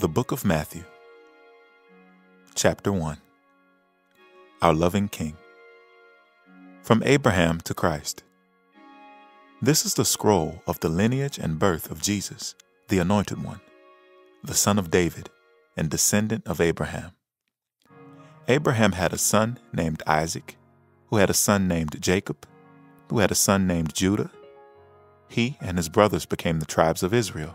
The Book of Matthew, Chapter 1 Our Loving King. From Abraham to Christ. This is the scroll of the lineage and birth of Jesus, the Anointed One, the son of David and descendant of Abraham. Abraham had a son named Isaac, who had a son named Jacob, who had a son named Judah. He and his brothers became the tribes of Israel.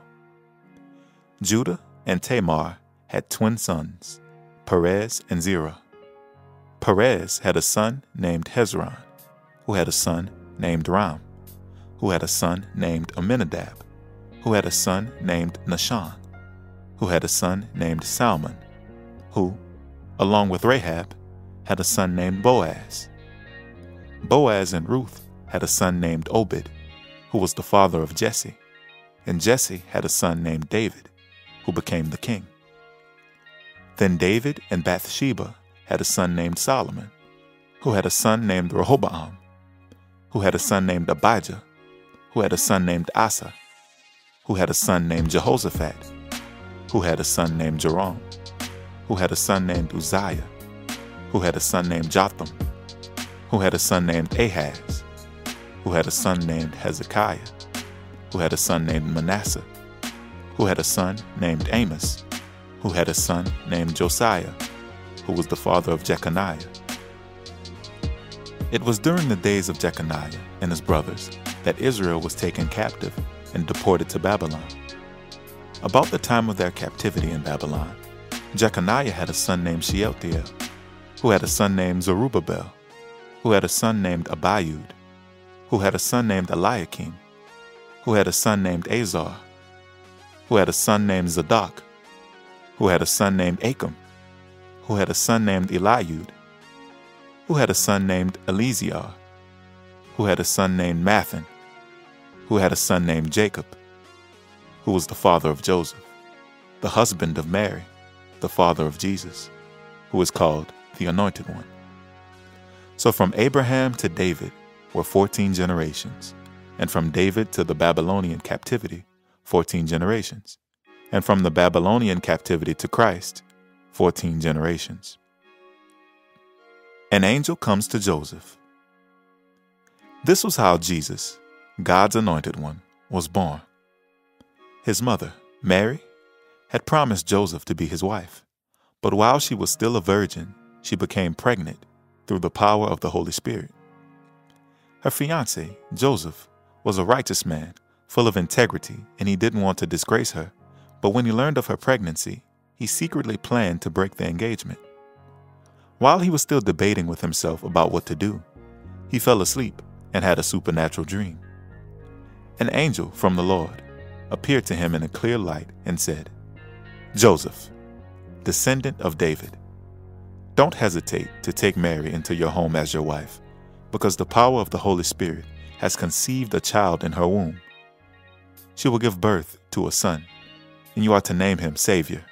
Judah and Tamar had twin sons, Perez and Zerah. Perez had a son named Hezron, who had a son named Ram, who had a son named Amminadab, who had a son named Nahshon, who had a son named Salmon, who, along with Rahab, had a son named Boaz. Boaz and Ruth had a son named Obed, who was the father of Jesse, and Jesse had a son named David who became the king. Then David and Bathsheba had a son named Solomon, who had a son named Rehoboam, who had a son named Abijah, who had a son named Asa, who had a son named Jehoshaphat, who had a son named Joram, who had a son named Uzziah, who had a son named Jotham, who had a son named Ahaz, who had a son named Hezekiah, who had a son named Manasseh, who had a son named Amos, who had a son named Josiah, who was the father of Jeconiah. It was during the days of Jeconiah and his brothers that Israel was taken captive and deported to Babylon. About the time of their captivity in Babylon, Jeconiah had a son named Shealtiel, who had a son named Zerubbabel, who had a son named Abiud, who had a son named Eliakim, who had a son named Azor, who had a son named Zadok, who had a son named Achim, who had a son named Eliud, who had a son named Eleazar, who had a son named Matthan, who had a son named Jacob, who was the father of Joseph, the husband of Mary, the father of Jesus, who is called the Anointed One. So from Abraham to David were 14 generations, and from David to the Babylonian captivity 14 generations, and from the Babylonian captivity to Christ, 14 generations. An angel comes to Joseph. This was how Jesus, God's anointed one, was born. His mother, Mary, had promised Joseph to be his wife, but while she was still a virgin, she became pregnant through the power of the Holy Spirit. Her fiance, Joseph, was a righteous man full of integrity, and he didn't want to disgrace her. But when he learned of her pregnancy, he secretly planned to break the engagement. While he was still debating with himself about what to do, he fell asleep and had a supernatural dream. An angel from the Lord appeared to him in a clear light and said, Joseph, descendant of David, don't hesitate to take Mary into your home as your wife, because the power of the Holy Spirit has conceived a child in her womb she will give birth to a son, and you are to name him Savior,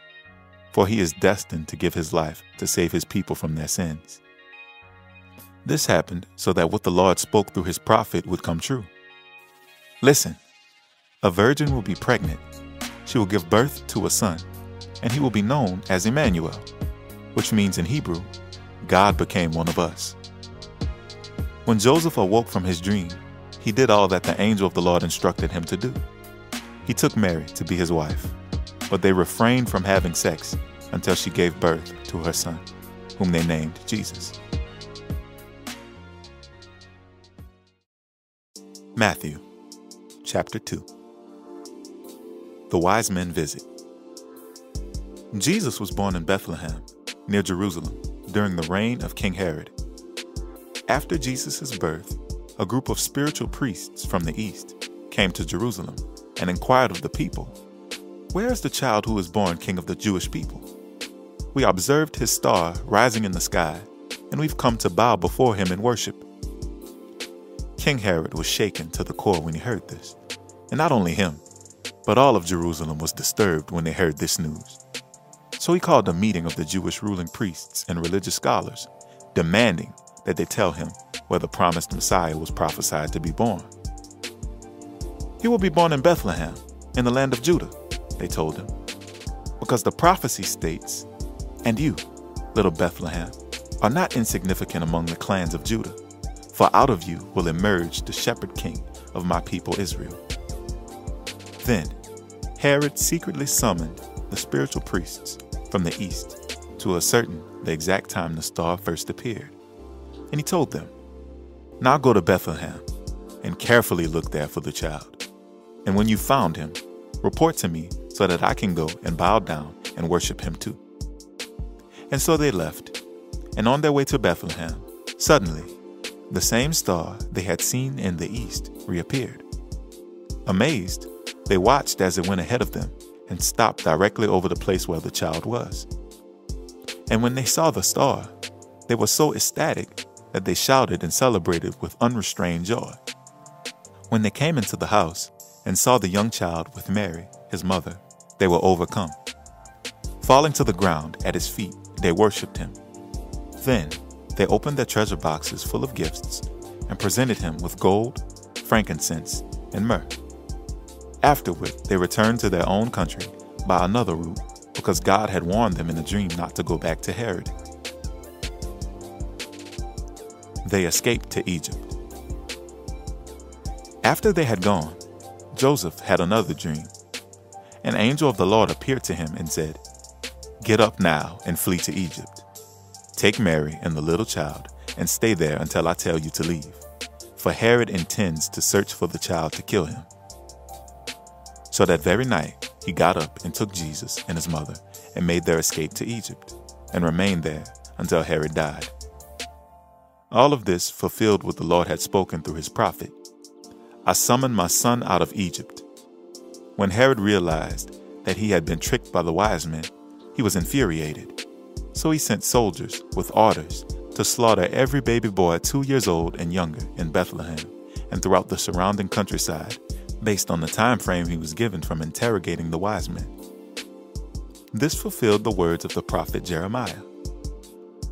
for he is destined to give his life to save his people from their sins. This happened so that what the Lord spoke through his prophet would come true. Listen, a virgin will be pregnant. She will give birth to a son, and he will be known as Emmanuel, which means in Hebrew, God became one of us. When Joseph awoke from his dream, he did all that the angel of the Lord instructed him to do. He took Mary to be his wife, but they refrained from having sex until she gave birth to her son, whom they named Jesus. Matthew chapter 2 The wise men visit. Jesus was born in Bethlehem, near Jerusalem, during the reign of King Herod. After Jesus' birth, a group of spiritual priests from the east came to Jerusalem and inquired of the people, Where is the child who is born king of the Jewish people? We observed his star rising in the sky, and we've come to bow before him in worship. King Herod was shaken to the core when he heard this, and not only him, but all of Jerusalem was disturbed when they heard this news. So he called a meeting of the Jewish ruling priests and religious scholars, demanding that they tell him where the promised Messiah was prophesied to be born. He will be born in Bethlehem, in the land of Judah, they told him. Because the prophecy states, And you, little Bethlehem, are not insignificant among the clans of Judah, for out of you will emerge the shepherd king of my people Israel. Then Herod secretly summoned the spiritual priests from the east to ascertain the exact time the star first appeared. And he told them, Now go to Bethlehem and carefully look there for the child. And when you found him, report to me so that I can go and bow down and worship him too. And so they left, and on their way to Bethlehem, suddenly the same star they had seen in the east reappeared. Amazed, they watched as it went ahead of them and stopped directly over the place where the child was. And when they saw the star, they were so ecstatic that they shouted and celebrated with unrestrained joy. When they came into the house and saw the young child with Mary, his mother, they were overcome. Falling to the ground at his feet, they worshipped him. Then they opened their treasure boxes full of gifts and presented him with gold, frankincense, and myrrh. Afterward, they returned to their own country by another route because God had warned them in a dream not to go back to Herod. They escaped to Egypt. After they had gone, Joseph had another dream. An angel of the Lord appeared to him and said, Get up now and flee to Egypt. Take Mary and the little child and stay there until I tell you to leave, for Herod intends to search for the child to kill him. So that very night, he got up and took Jesus and his mother and made their escape to Egypt and remained there until Herod died. All of this fulfilled what the Lord had spoken through his prophet I summoned my son out of Egypt. When Herod realized that he had been tricked by the wise men, he was infuriated. So he sent soldiers with orders to slaughter every baby boy two years old and younger in Bethlehem and throughout the surrounding countryside based on the time frame he was given from interrogating the wise men. This fulfilled the words of the prophet Jeremiah.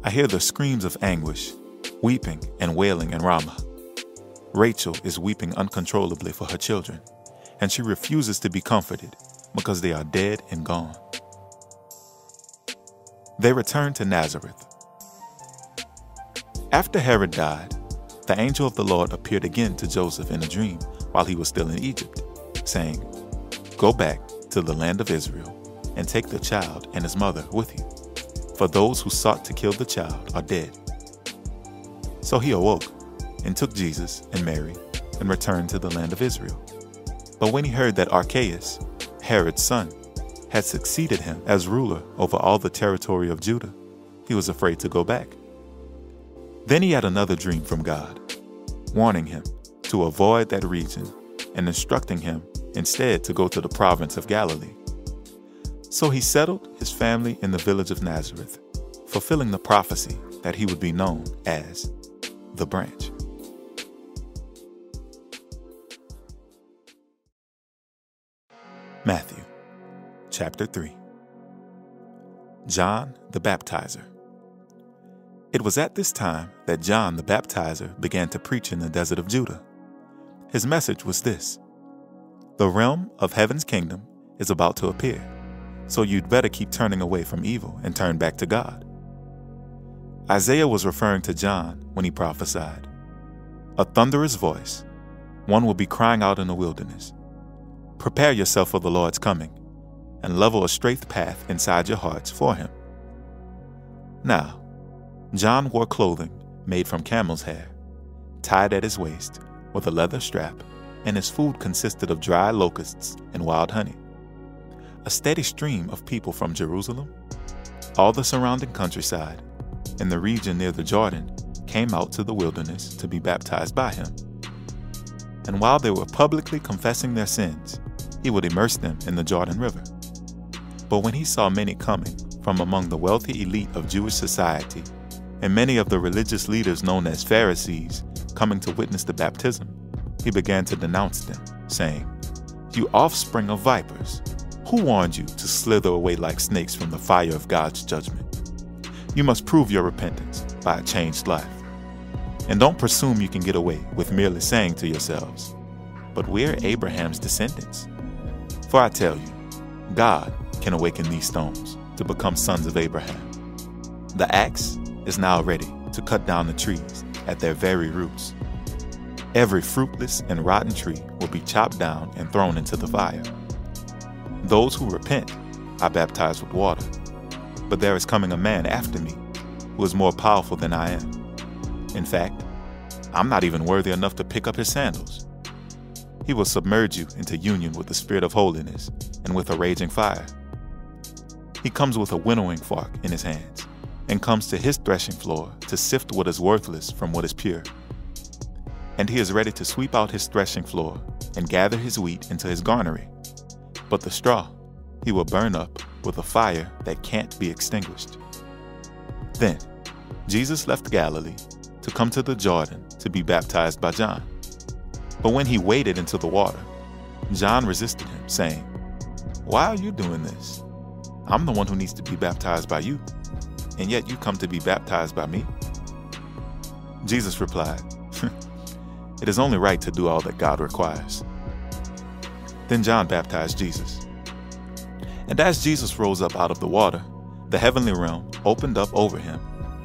I hear the screams of anguish, weeping and wailing in Ramah. Rachel is weeping uncontrollably for her children, and she refuses to be comforted because they are dead and gone. They returned to Nazareth. After Herod died, the angel of the Lord appeared again to Joseph in a dream while he was still in Egypt, saying, Go back to the land of Israel and take the child and his mother with you, for those who sought to kill the child are dead. So he awoke and took Jesus and Mary and returned to the land of Israel. But when he heard that Archelaus, Herod's son, had succeeded him as ruler over all the territory of Judah, he was afraid to go back. Then he had another dream from God, warning him to avoid that region and instructing him instead to go to the province of Galilee. So he settled his family in the village of Nazareth, fulfilling the prophecy that he would be known as the branch. Matthew chapter 3 John the Baptizer. It was at this time that John the Baptizer began to preach in the desert of Judah his message was this The realm of heaven's kingdom is about to appear, so you'd better keep turning away from evil and turn back to God. Isaiah was referring to John when he prophesied A thunderous voice, one will be crying out in the wilderness Prepare yourself for the Lord's coming, and level a straight path inside your hearts for him. Now, John wore clothing made from camel's hair, tied at his waist with a leather strap, and his food consisted of dry locusts and wild honey. A steady stream of people from Jerusalem, all the surrounding countryside, and the region near the Jordan came out to the wilderness to be baptized by him. And while they were publicly confessing their sins, he would immerse them in the Jordan River. But when he saw many coming from among the wealthy elite of Jewish society, and many of the religious leaders known as Pharisees coming to witness the baptism, he began to denounce them, saying, You offspring of vipers, who warned you to slither away like snakes from the fire of God's judgment? You must prove your repentance by a changed life. And don't presume you can get away with merely saying to yourselves, But we're Abraham's descendants. For I tell you, God, can awaken these stones to become sons of Abraham. The axe is now ready to cut down the trees at their very roots. Every fruitless and rotten tree will be chopped down and thrown into the fire. Those who repent are baptized with water, but there is coming a man after me who is more powerful than I am. In fact, I'm not even worthy enough to pick up his sandals. He will submerge you into union with the Spirit of holiness and with a raging fire. He comes with a winnowing fork in his hands and comes to his threshing floor to sift what is worthless from what is pure. And he is ready to sweep out his threshing floor and gather his wheat into his garnery. But the straw he will burn up with a fire that can't be extinguished. Then Jesus left Galilee to come to the Jordan to be baptized by John. But when he waded into the water, John resisted him, saying, Why are you doing this? I'm the one who needs to be baptized by you, and yet you come to be baptized by me? Jesus replied, It is only right to do all that God requires. Then John baptized Jesus. And as Jesus rose up out of the water, the heavenly realm opened up over him,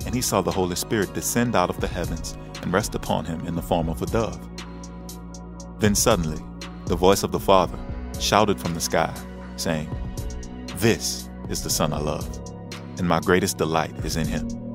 and he saw the Holy Spirit descend out of the heavens and rest upon him in the form of a dove. Then suddenly, the voice of the Father shouted from the sky, saying, This is the Son I love, and my greatest delight is in him.